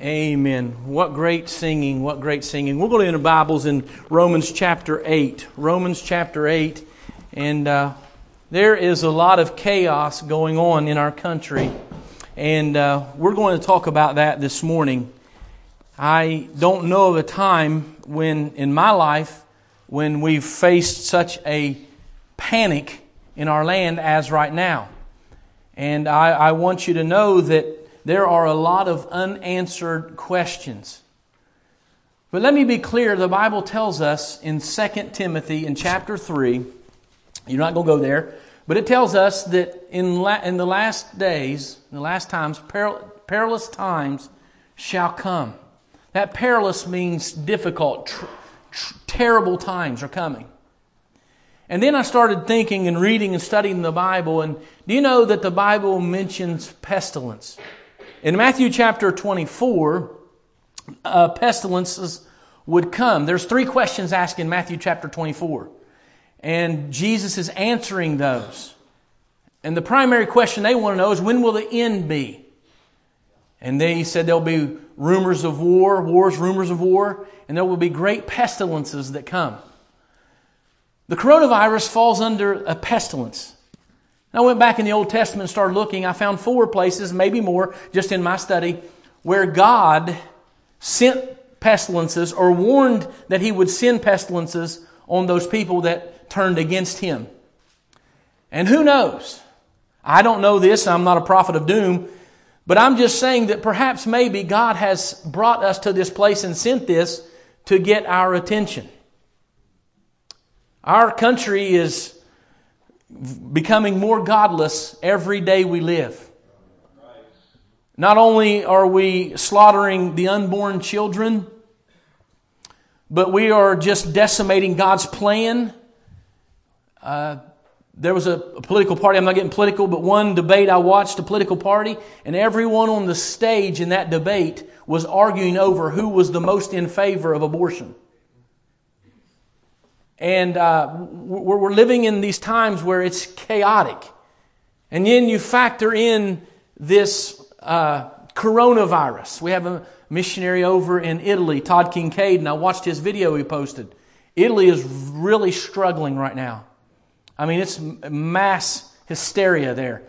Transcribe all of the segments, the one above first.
Amen. What great singing. What great singing. We'll go to the Bibles in Romans chapter 8. Romans chapter 8. And uh, there is a lot of chaos going on in our country. And uh, we're going to talk about that this morning. I don't know of a time when, in my life, when we've faced such a panic in our land as right now. And I, I want you to know that there are a lot of unanswered questions. But let me be clear the Bible tells us in 2 Timothy in chapter 3, you're not going to go there, but it tells us that in, la- in the last days, in the last times, peril- perilous times shall come. That perilous means difficult, tr- tr- terrible times are coming. And then I started thinking and reading and studying the Bible, and do you know that the Bible mentions pestilence? In Matthew chapter 24, uh, pestilences would come. There's three questions asked in Matthew chapter 24, and Jesus is answering those. And the primary question they want to know is when will the end be? And they said there'll be rumors of war, wars, rumors of war, and there will be great pestilences that come. The coronavirus falls under a pestilence. I went back in the Old Testament and started looking. I found four places, maybe more, just in my study, where God sent pestilences or warned that He would send pestilences on those people that turned against Him. And who knows? I don't know this, I'm not a prophet of doom, but I'm just saying that perhaps maybe God has brought us to this place and sent this to get our attention. Our country is becoming more godless every day we live. Not only are we slaughtering the unborn children, but we are just decimating God's plan. Uh, there was a, a, political party, I'm not getting political, but one debate I watched, a political party, and everyone on the stage in that debate was arguing over who was the most in favor of abortion. And uh, we're living in these times where it's chaotic. And then you factor in this uh, coronavirus. We have a missionary over in Italy, Todd Kincaid, and I watched his video he posted. Italy is really struggling right now. I mean, it's mass hysteria there.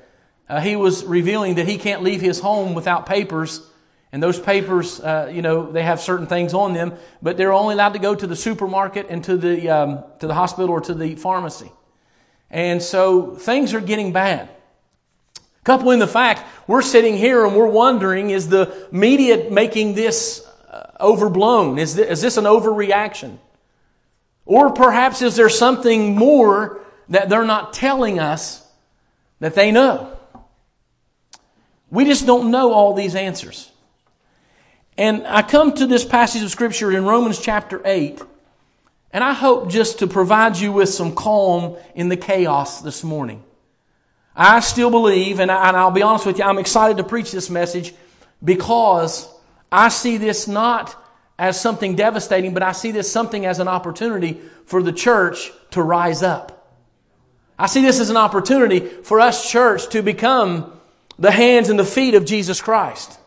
Uh, he was revealing that he can't leave his home without papers and those papers, uh, you know, they have certain things on them, but they're only allowed to go to the supermarket and to the, um, to the hospital or to the pharmacy. And so things are getting bad. Couple in the fact, we're sitting here and we're wondering, is the media making this uh, overblown? Is this, is this an overreaction? Or perhaps is there something more that they're not telling us that they know? We just don't know all these answers. And I come to this passage of Scripture in Romans chapter 8, and I hope just to provide you with some calm in the chaos this morning. I still believe, and, I, will be honest with you, I'm excited to preach this message because I see this not as something devastating, but I see this something as an opportunity for the church to rise up. I see this as an opportunity for us, church, to become the hands and the feet of Jesus Christ.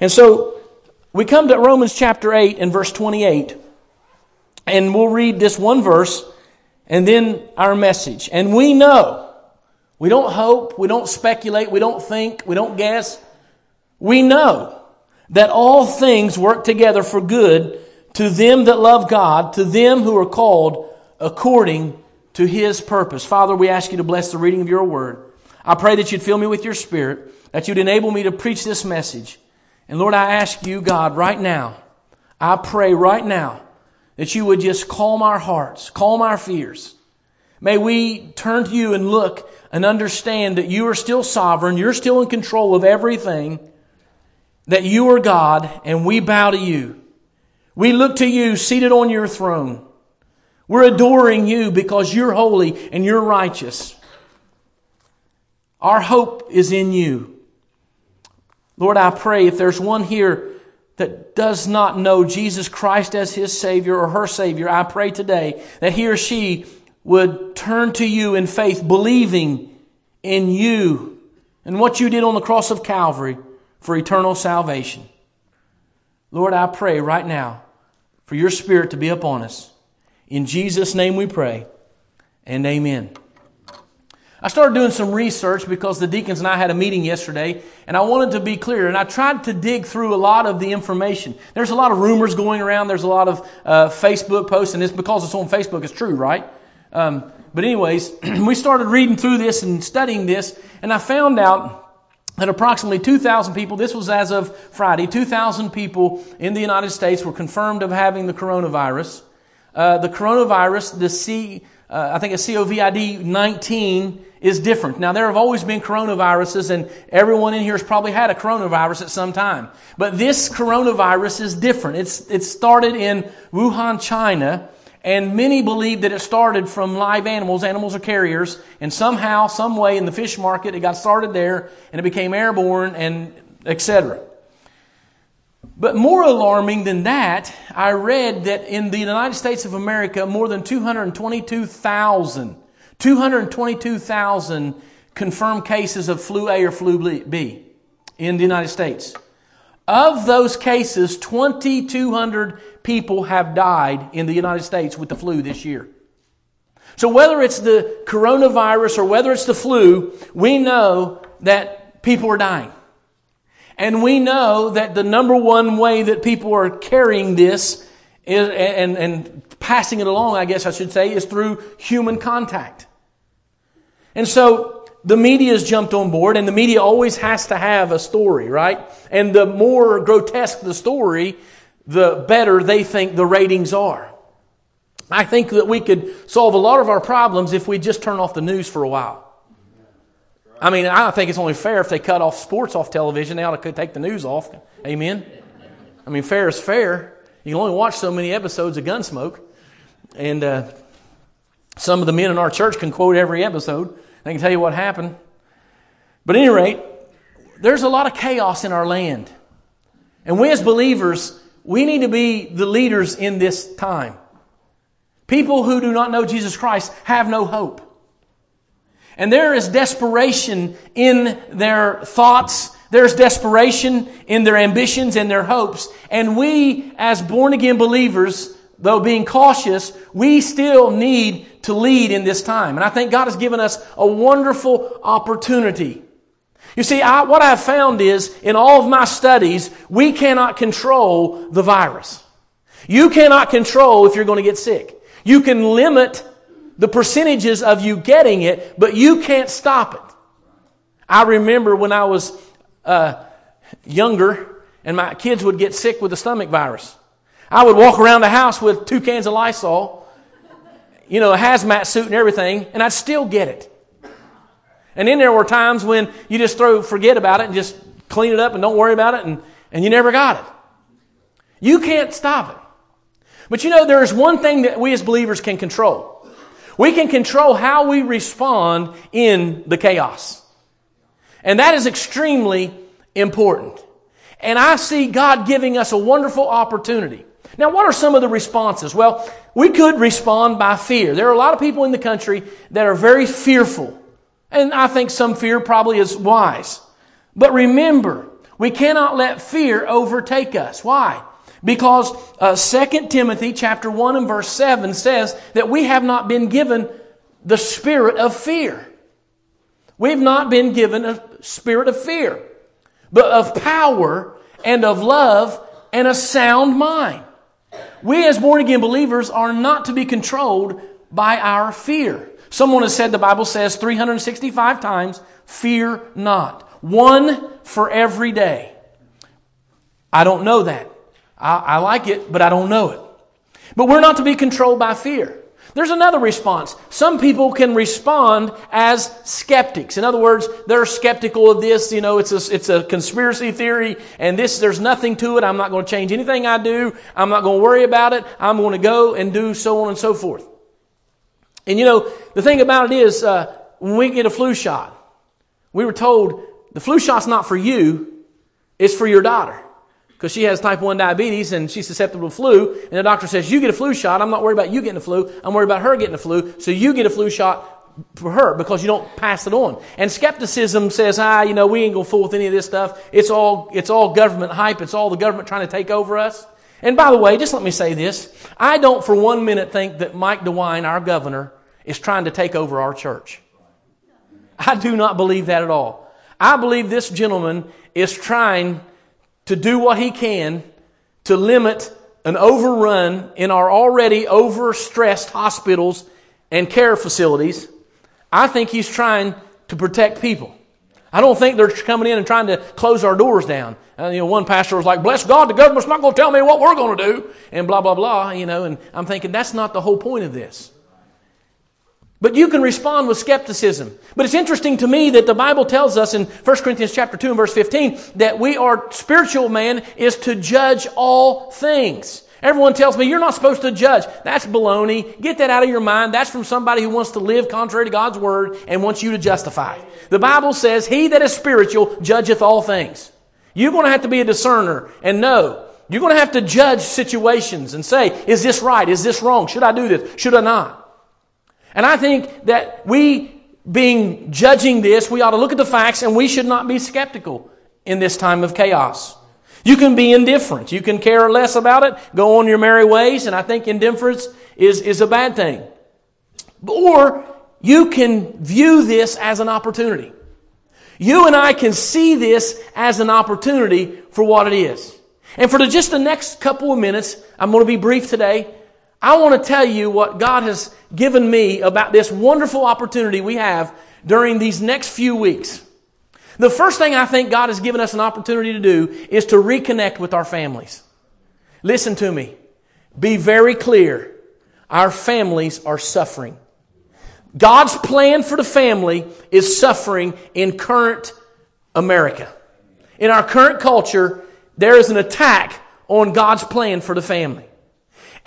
And so we come to Romans chapter 8 and verse 28, and we'll read this one verse and then our message. And we know, we don't hope, we don't speculate, we don't think, we don't guess. We know that all things work together for good to them that love God, to them who are called according to his purpose. Father, we ask you to bless the reading of your word. I pray that you'd fill me with your spirit, that you'd enable me to preach this message. And Lord, I ask you, God, right now, I pray right now that you would just calm our hearts, calm our fears. May we turn to you and look and understand that you are still sovereign, you're still in control of everything, that you are God, and we bow to you. We look to you seated on your throne. We're adoring you because you're holy and you're righteous. Our hope is in you. Lord, I pray if there's one here that does not know Jesus Christ as his Savior or her Savior, I pray today that he or she would turn to you in faith, believing in you and what you did on the cross of Calvary for eternal salvation. Lord, I pray right now for your Spirit to be upon us. In Jesus' name we pray, and amen. I started doing some research because the deacons and I had a meeting yesterday, and I wanted to be clear, and I tried to dig through a lot of the information. There's a lot of rumors going around, there's a lot of uh, Facebook posts, and it's because it's on Facebook, it's true, right? Um, but, anyways, we started reading through this and studying this, and I found out that approximately 2,000 people, this was as of Friday, 2,000 people in the United States were confirmed of having the coronavirus. Uh, the coronavirus, the C, uh, I think it's COVID 19, is different. Now, there have always been coronaviruses, and everyone in here has probably had a coronavirus at some time. But this coronavirus is different. It's, it started in Wuhan, China, and many believe that it started from live animals. Animals are carriers, and somehow, some way in the fish market, it got started there, and it became airborne, and etc. But more alarming than that, I read that in the United States of America, more than 222,000 222,000 confirmed cases of flu A or flu B in the United States. Of those cases, 2,200 people have died in the United States with the flu this year. So whether it's the coronavirus or whether it's the flu, we know that people are dying. And we know that the number one way that people are carrying this is, and, and passing it along, I guess I should say, is through human contact. And so the media has jumped on board, and the media always has to have a story, right? And the more grotesque the story, the better they think the ratings are. I think that we could solve a lot of our problems if we just turn off the news for a while. I mean, I think it's only fair if they cut off sports off television, they ought to take the news off. Amen? I mean, fair is fair. You can only watch so many episodes of Gunsmoke. And uh, some of the men in our church can quote every episode. They can tell you what happened. But at any rate, there's a lot of chaos in our land. And we as believers, we need to be the leaders in this time. People who do not know Jesus Christ have no hope. And there is desperation in their thoughts. There's desperation in their ambitions and their hopes. And we, as born again believers, though being cautious, we still need to lead in this time. And I think God has given us a wonderful opportunity. You see, I, what I've found is in all of my studies, we cannot control the virus. You cannot control if you're going to get sick. You can limit the percentages of you getting it, but you can't stop it. I remember when I was uh, younger and my kids would get sick with the stomach virus. I would walk around the house with two cans of Lysol, you know, a hazmat suit and everything, and I'd still get it. And then there were times when you just throw, forget about it and just clean it up and don't worry about it, and, and you never got it. You can't stop it. But you know, there is one thing that we as believers can control. We can control how we respond in the chaos. And that is extremely important. And I see God giving us a wonderful opportunity. Now, what are some of the responses? Well, we could respond by fear. There are a lot of people in the country that are very fearful. And I think some fear probably is wise. But remember, we cannot let fear overtake us. Why? Because uh, 2 Timothy chapter 1 and verse 7 says that we have not been given the spirit of fear. We've not been given a spirit of fear, but of power and of love and a sound mind. We as born again believers are not to be controlled by our fear. Someone has said the Bible says 365 times, fear not. One for every day. I don't know that. I, I like it, but I don't know it. But we're not to be controlled by fear. There's another response. Some people can respond as skeptics. In other words, they're skeptical of this. You know, it's a, it's a conspiracy theory and this, there's nothing to it. I'm not going to change anything I do. I'm not going to worry about it. I'm going to go and do so on and so forth. And you know, the thing about it is, uh, when we get a flu shot, we were told the flu shot's not for you, it's for your daughter because she has type 1 diabetes and she's susceptible to flu. And the doctor says, You get a flu shot. I'm not worried about you getting the flu. I'm worried about her getting the flu. So you get a flu shot for her because you don't pass it on. And skepticism says, ah, you know, we ain't gonna fool with any of this stuff. It's all, it's all government hype. It's all the government trying to take over us. And by the way, just let me say this. I don't for one minute think that Mike DeWine, our governor, is trying to take over our church. I do not believe that at all. I believe this gentleman is trying to do what he can to limit an overrun in our already overstressed hospitals and care facilities. I think he's trying to protect people. I don't think they're coming in and trying to close our doors down. Uh, you know, one pastor was like, "Bless God, the government's not going to tell me what we're going to do," and blah blah blah. You know, and I'm thinking that's not the whole point of this. But you can respond with skepticism. But it's interesting to me that the Bible tells us in 1 Corinthians chapter 2 and verse 15 that we are spiritual man is to judge all things. Everyone tells me you're not supposed to judge. That's baloney. Get that out of your mind. That's from somebody who wants to live contrary to God's word and wants you to justify. The Bible says, He that is spiritual judgeth all things. You're going to have to be a discerner and know. You're going to have to judge situations and say, is this right? Is this wrong? Should I do this? Should I not? And I think that we, being judging this, we ought to look at the facts and we should not be skeptical in this time of chaos. You can be indifferent. You can care less about it, go on your merry ways, and I think indifference is, is a bad thing. Or you can view this as an opportunity. You and I can see this as an opportunity for what it is. And for the, just the next couple of minutes, I'm going to be brief today. I want to tell you what God has given me about this wonderful opportunity we have during these next few weeks. The first thing I think God has given us an opportunity to do is to reconnect with our families. Listen to me. Be very clear. Our families are suffering. God's plan for the family is suffering in current America. In our current culture, there is an attack on God's plan for the family.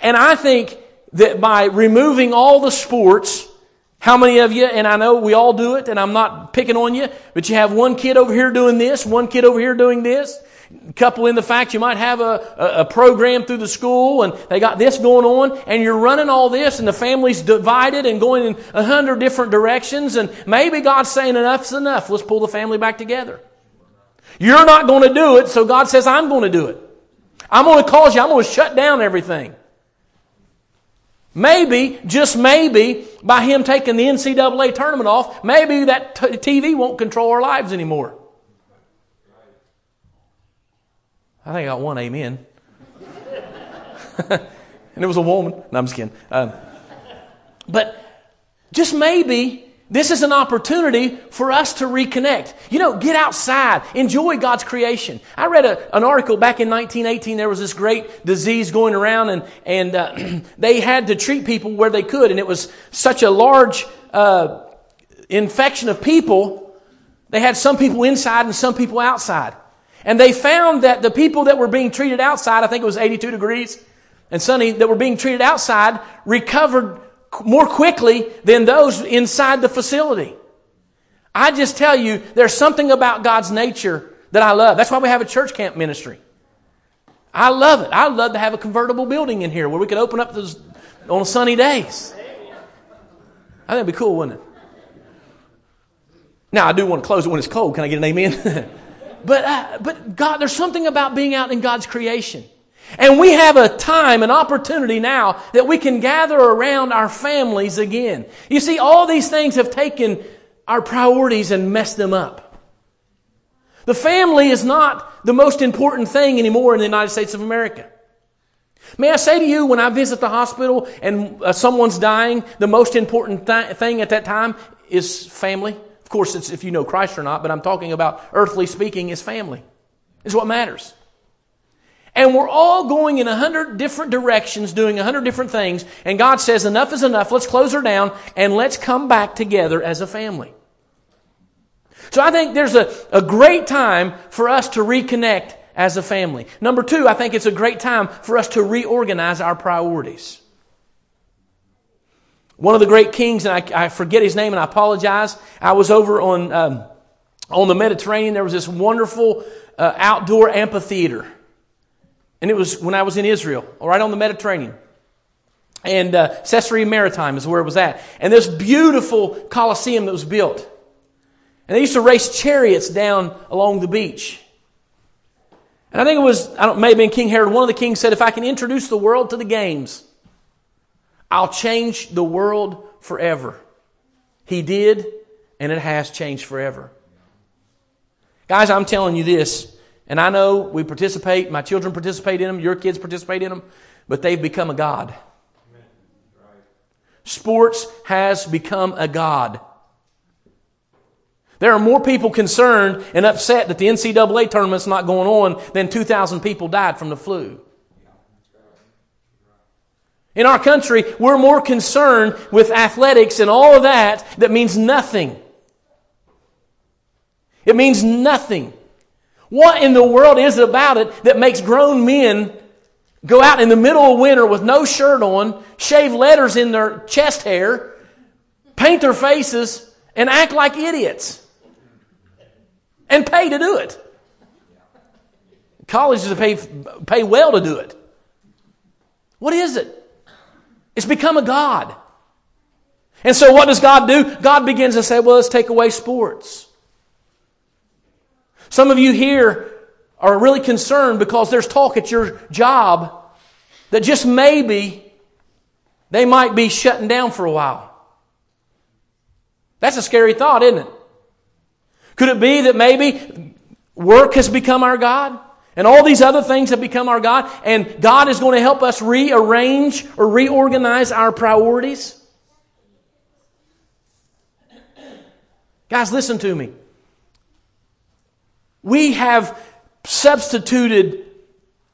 And I think that by removing all the sports, how many of you, and I know we all do it, and I'm not picking on you, but you have one kid over here doing this, one kid over here doing this. Couple in the fact you might have a, a, program through the school and they got this going on and you're running all this and the family's divided and going in a hundred different directions and maybe God's saying enough's enough. Let's pull the family back together. You're not going to do it, so God says, I'm going to do it. I'm going to cause you, I'm going to shut down everything. Maybe, just maybe, by him taking the NCAA tournament off, maybe that t- TV won't control our lives anymore. I think I got one amen. and it was a woman. No, I'm just kidding. Um, but just maybe this is an opportunity for us to reconnect. You know, get outside, enjoy God's creation. I read a, an article back in 1918. There was this great disease going around, and, and uh, they had to treat people where they could, and it was such a large uh, infection of people. They had some people inside and some people outside. And they found that the people that were being treated outside, I think it was 82 degrees and sunny, that were being treated outside recovered more quickly than those inside the facility. I just tell you, there's something about God's nature that I love. That's why we have a church camp ministry. I love it. I love to have a convertible building in here where we could open up those on sunny days. I think it'd be cool, wouldn't it? Now I do want to close it when it's cold. Can I get an amen? but uh, but God, there's something about being out in God's creation. And we have a time, an opportunity now that we can gather around our families again. You see, all these things have taken our priorities and messed them up. The family is not the most important thing anymore in the United States of America. May I say to you, when I visit the hospital and uh, someone's dying, the most important th- thing at that time is family. Of course, it's if you know Christ or not, but I'm talking about earthly speaking, is family. Is what matters. And we're all going in a hundred different directions, doing a hundred different things. And God says, enough is enough. Let's close her down and let's come back together as a family. So I think there's a, a great time for us to reconnect as a family. Number two, I think it's a great time for us to reorganize our priorities. One of the great kings, and I, I forget his name and I apologize. I was over on, um, on the Mediterranean. There was this wonderful uh, outdoor amphitheater. And it was when I was in Israel, right on the Mediterranean. And uh, Caesarea Maritima is where it was at. And this beautiful Colosseum that was built. And they used to race chariots down along the beach. And I think it was, I don't, maybe in King Herod, one of the kings said, if I can introduce the world to the games, I'll change the world forever. He did, and it has changed forever. Guys, I'm telling you this, and I know we participate, my children participate in them, your kids participate in them, but they've become a God. Sports has become a God. There are more people concerned and upset that the NCAA tournament's not going on than 2,000 people died from the flu. In our country, we're more concerned with athletics and all of that that means nothing. It means nothing. What in the world is it about it that makes grown men go out in the middle of winter with no shirt on, shave letters in their chest hair, paint their faces, and act like idiots? And pay to do it. Colleges pay, pay well to do it. What is it? It's become a God. And so what does God do? God begins to say, well, let's take away sports. Some of you here are really concerned because there's talk at your job that just maybe they might be shutting down for a while. That's a scary thought, isn't it? Could it be that maybe work has become our God? And all these other things have become our God, and God is going to help us rearrange or reorganize our priorities. Guys, listen to me. We have substituted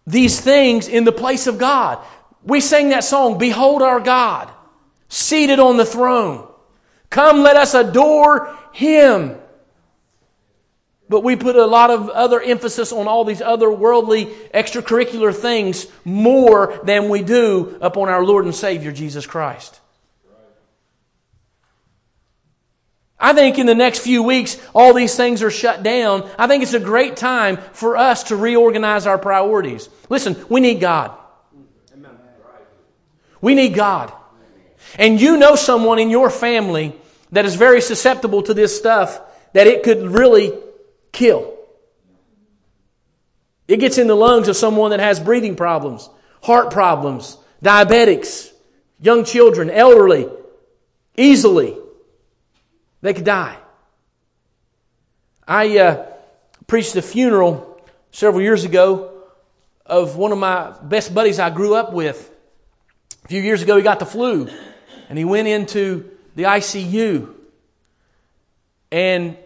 these things in the place of God. We sang that song, Behold our God, seated on the throne. Come, let us adore Him. But we put a lot of other emphasis on all these other worldly extracurricular things more than we do upon our Lord and Savior Jesus Christ. I think in the next few weeks, all these things are shut down. I think it's a great time for us to reorganize our priorities. Listen, we need God. We need God. And you know someone in your family that is very susceptible to this stuff that it could really kill. It gets in the lungs of someone that has breathing problems, heart problems, diabetics, young children, elderly, easily. They could die. I uh, preached a funeral several years ago of one of my best buddies I grew up with. A few years ago, he got the flu and he went into the ICU. And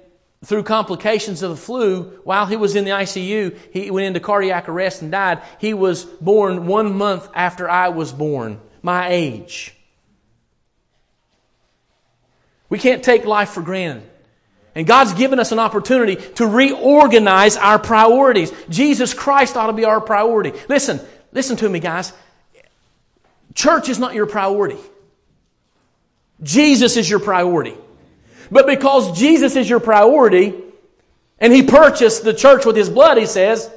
through complications of the flu, while he was in the ICU, he went into cardiac arrest and died. He was born one month after I was born, my age. We can't take life for granted. And God's given us an opportunity to reorganize our priorities. Jesus Christ ought to be our priority. Listen, listen to me, guys. Church is not your priority. Jesus is your priority. But because Jesus is your priority, and He purchased the church with His blood, He says,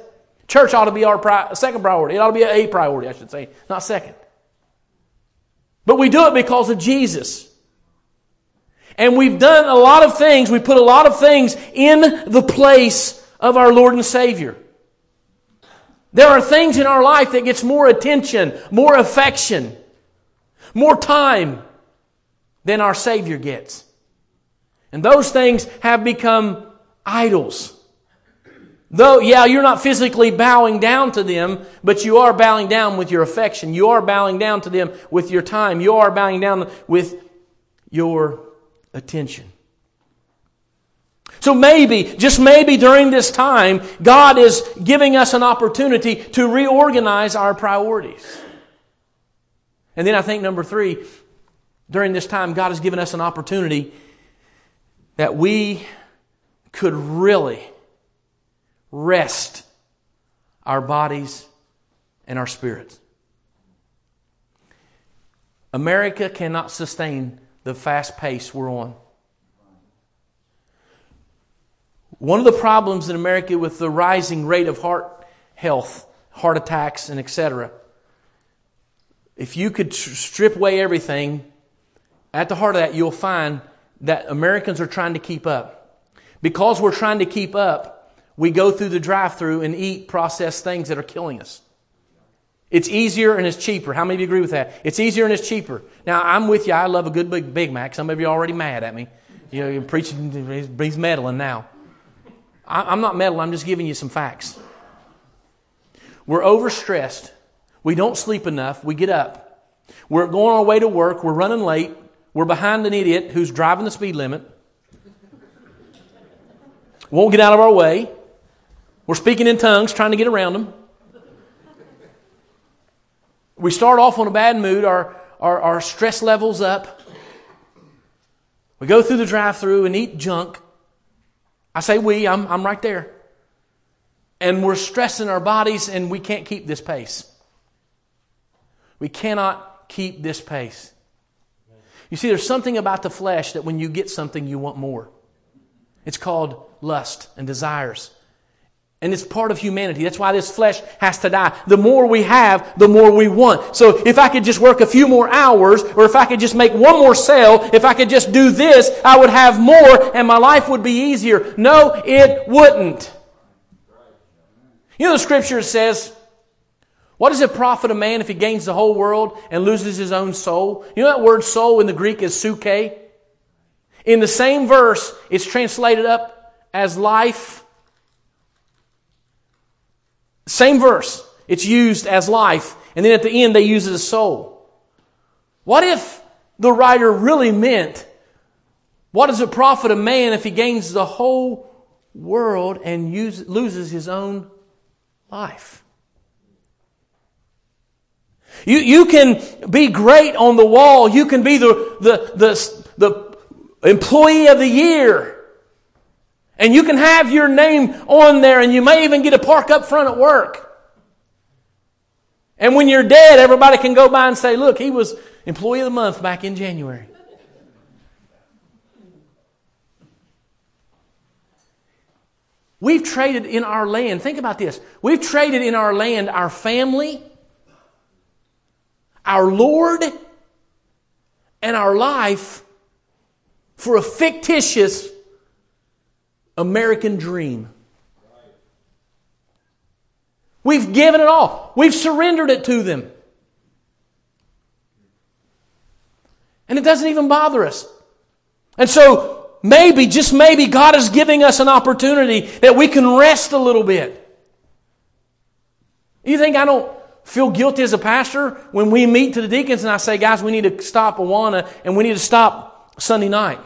church ought to be our pri- second priority. It ought to be a priority, I should say, not second. But we do it because of Jesus. And we've done a lot of things, we put a lot of things in the place of our Lord and Savior. There are things in our life that gets more attention, more affection, more time than our Savior gets. And those things have become idols. Though, yeah, you're not physically bowing down to them, but you are bowing down with your affection. You are bowing down to them with your time. You are bowing down with your attention. So maybe, just maybe during this time, God is giving us an opportunity to reorganize our priorities. And then I think number three, during this time, God has given us an opportunity that we could really rest our bodies and our spirits. America cannot sustain the fast pace we're on. One of the problems in America with the rising rate of heart health, heart attacks, and etc., if you could strip away everything, at the heart of that, you'll find that Americans are trying to keep up. Because we're trying to keep up, we go through the drive through and eat processed things that are killing us. It's easier and it's cheaper. How many of you agree with that? It's easier and it's cheaper. Now, I'm with you. I love a good big Big Mac. Some of you are already mad at me. You know, you're preaching, he's meddling now. I'm not meddling, I'm just giving you some facts. We're overstressed. We don't sleep enough. We get up. We're going our way to work. We're running late. We're behind an idiot who's driving the speed limit. Won't get out of our way. We're speaking in tongues, trying to get around them. We start off on a bad mood, our, our, our stress levels up. We go through the drive through and eat junk. I say we, I'm, I'm right there. And we're stressing our bodies and we can't keep this pace. We cannot keep this pace. You see, there's something about the flesh that when you get something, you want more. It's called lust and desires. And it's part of humanity. That's why this flesh has to die. The more we have, the more we want. So if I could just work a few more hours, or if I could just make one more sale, if I could just do this, I would have more and my life would be easier. No, it wouldn't. You know, the scripture says, what does it profit a man if he gains the whole world and loses his own soul? You know that word soul in the Greek is suke? In the same verse, it's translated up as life same verse. It's used as life. And then at the end, they use it as soul. What if the writer really meant, what does it profit a man if he gains the whole world and use, loses his own life? You, you can be great on the wall. You can be the, the, the, the employee of the year. And you can have your name on there and you may even get a park up front at work. And when you're dead, everybody can go by and say, look, he was employee of the month back in January. We've traded in our land, think about this. We've traded in our land our family, our Lord, and our life for a fictitious American dream. We've given it all. We've surrendered it to them. And it doesn't even bother us. And so, maybe, just maybe, God is giving us an opportunity that we can rest a little bit. You think I don't feel guilty as a pastor when we meet to the deacons and I say, guys, we need to stop Awana and we need to stop Sunday night?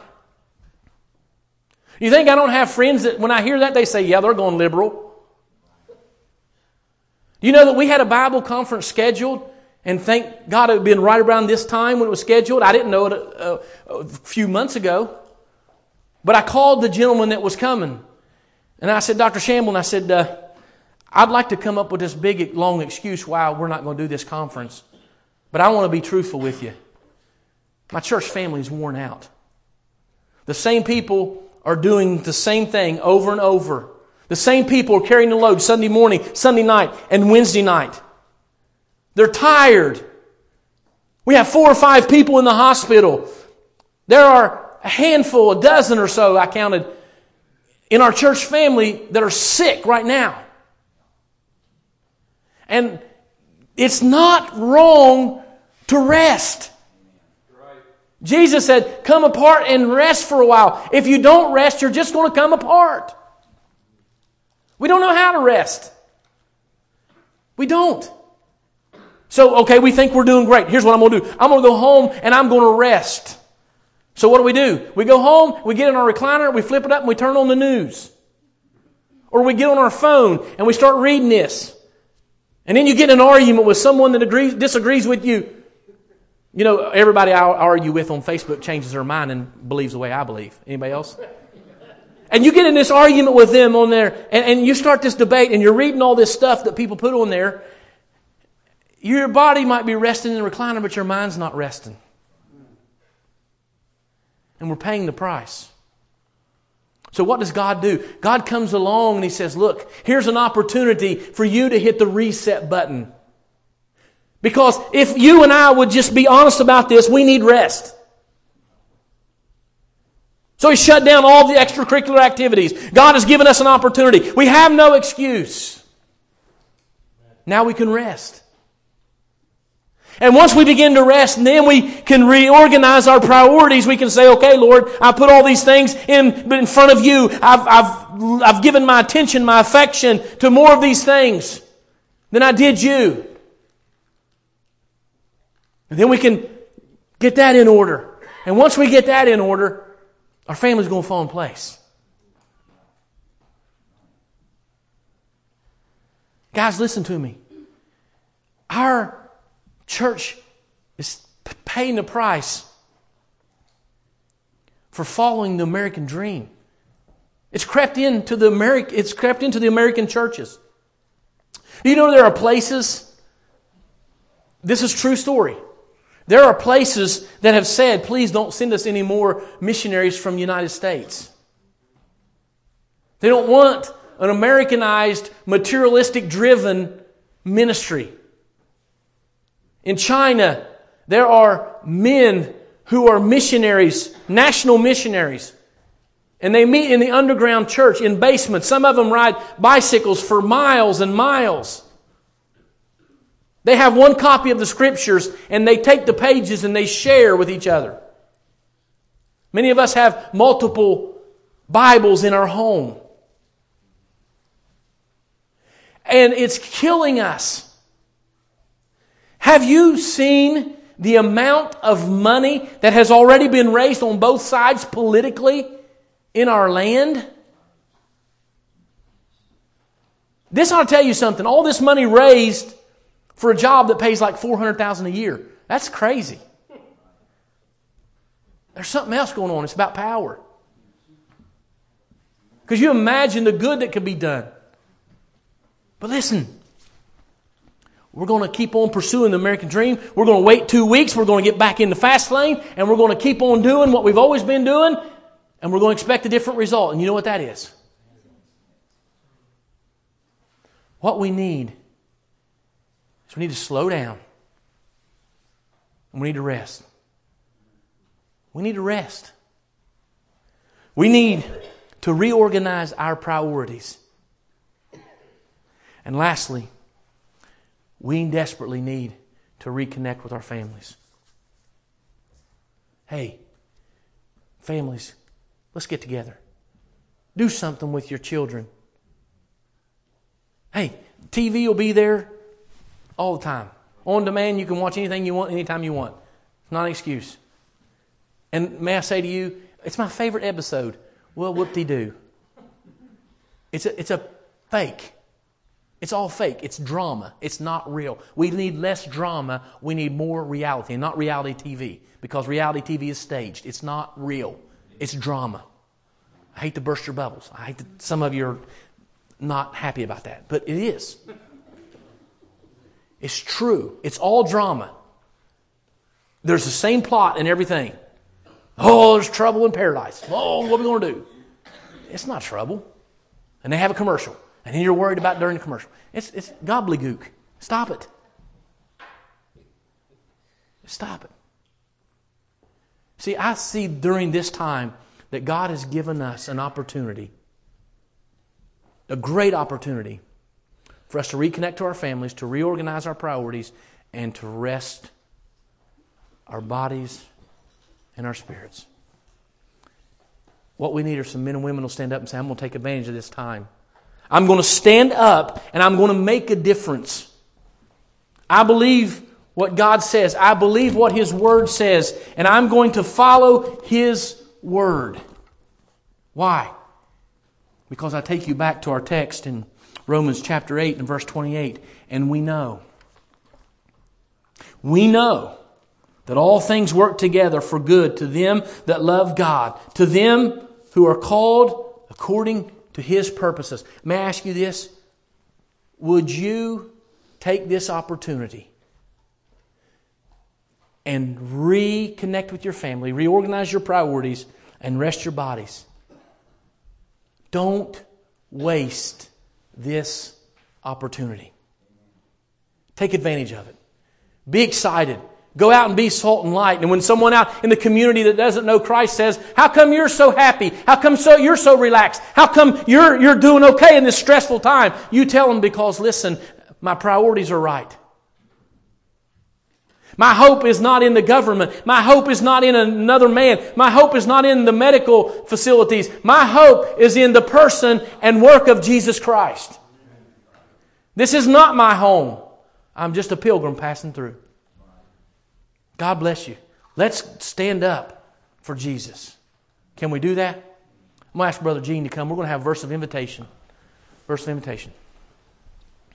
You think I don't have friends that when I hear that, they say, yeah, they're going liberal? You know that we had a Bible conference scheduled, and thank God it had been right around this time when it was scheduled. I didn't know it a, a, a few months ago. But I called the gentleman that was coming, and I said, Dr. Shamble, and I said, uh, I'd like to come up with this big, long excuse why we're not going to do this conference. But I want to be truthful with you. My church family is worn out. The same people are doing the same thing over and over. The same people are carrying the load Sunday morning, Sunday night, and Wednesday night. They're tired. We have four or five people in the hospital. There are a handful, a dozen or so, I counted, in our church family that are sick right now. And it's not wrong to rest. Jesus said, Come apart and rest for a while. If you don't rest, you're just going to come apart. We don't know how to rest. We don't. So, okay, we think we're doing great. Here's what I'm going to do I'm going to go home and I'm going to rest. So, what do we do? We go home, we get in our recliner, we flip it up, and we turn on the news. Or we get on our phone and we start reading this. And then you get in an argument with someone that agrees, disagrees with you. You know, everybody I argue with on Facebook changes their mind and believes the way I believe. Anybody else? And you get in this argument with them on there, and, and you start this debate, and you're reading all this stuff that people put on there. Your body might be resting in the recliner, but your mind's not resting. And we're paying the price. So, what does God do? God comes along and He says, Look, here's an opportunity for you to hit the reset button. Because if you and I would just be honest about this, we need rest. So he shut down all the extracurricular activities. God has given us an opportunity. We have no excuse. Now we can rest. And once we begin to rest, then we can reorganize our priorities. We can say, okay, Lord, I put all these things in, in front of you. I've, I've, I've given my attention, my affection to more of these things than I did you. And then we can get that in order. And once we get that in order, our family's going to fall in place. Guys, listen to me. Our church is paying the price for following the American dream. It's crept into the American, it's crept into the American churches. Do you know there are places? This is true story. There are places that have said, please don't send us any more missionaries from the United States. They don't want an Americanized, materialistic driven ministry. In China, there are men who are missionaries, national missionaries. And they meet in the underground church in basements. Some of them ride bicycles for miles and miles. They have one copy of the scriptures and they take the pages and they share with each other. Many of us have multiple Bibles in our home. And it's killing us. Have you seen the amount of money that has already been raised on both sides politically in our land? This ought to tell you something. All this money raised for a job that pays like 400000 a year. That's crazy. There's something else going on. It's about power. Because you imagine the good that could be done. But listen, we're going to keep on pursuing the American dream. We're going to wait two weeks. We're going to get back in the fast lane. And we're going to keep on doing what we've always been doing. And we're going to expect a different result. And you know what that is? What we need we need to slow down. And we need to rest. We need to rest. We need to reorganize our priorities. And lastly, we desperately need to reconnect with our families. Hey, families, let's get together. Do something with your children. Hey, TV will be there all the time. On demand, you can watch anything you want, anytime you want. It's not an excuse. And may I say to you, it's my favorite episode. Well, whoop de doo. It's a, it's a fake. It's all fake. It's drama. It's not real. We need less drama. We need more reality, and not reality TV, because reality TV is staged. It's not real. It's drama. I hate to burst your bubbles. I hate that some of you are not happy about that, but it is. It's true. It's all drama. There's the same plot and everything. Oh, there's trouble in paradise. Oh, what are we going to do? It's not trouble. And they have a commercial. And then you're worried about during the commercial. It's, it's gobbledygook. Stop it. Stop it. See, I see during this time that God has given us an opportunity, a great opportunity for us to reconnect to our families, to reorganize our priorities, and to rest our bodies and our spirits. What we need are some men and women who will stand up and say, I'm going to take advantage of this time. I'm going to stand up and I'm going to make a difference. I believe what God says. I believe what His Word says. And I'm going to follow His Word. Why? Because I take you back to our text in Romans chapter 8 and verse 28. And we know, we know that all things work together for good to them that love God, to them who are called according to his purposes. May I ask you this? Would you take this opportunity and reconnect with your family, reorganize your priorities, and rest your bodies? Don't waste this opportunity. Take advantage of it. Be excited. Go out and be salt and light. And when someone out in the community that doesn't know Christ says, how come you're so happy? How come so, you're so relaxed? How come you're, you're doing okay in this stressful time? You tell them because listen, my priorities are right. My hope is not in the government. My hope is not in another man. My hope is not in the medical facilities. My hope is in the person and work of Jesus Christ. This is not my home. I'm just a pilgrim passing through. God bless you. Let's stand up for Jesus. Can we do that? I'm going to ask Brother Gene to come. We're going to have verse of invitation. Verse of invitation.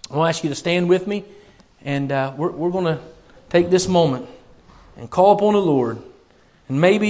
I'm going to ask you to stand with me, and uh, we're, we're going to take this moment and call upon the Lord. And maybe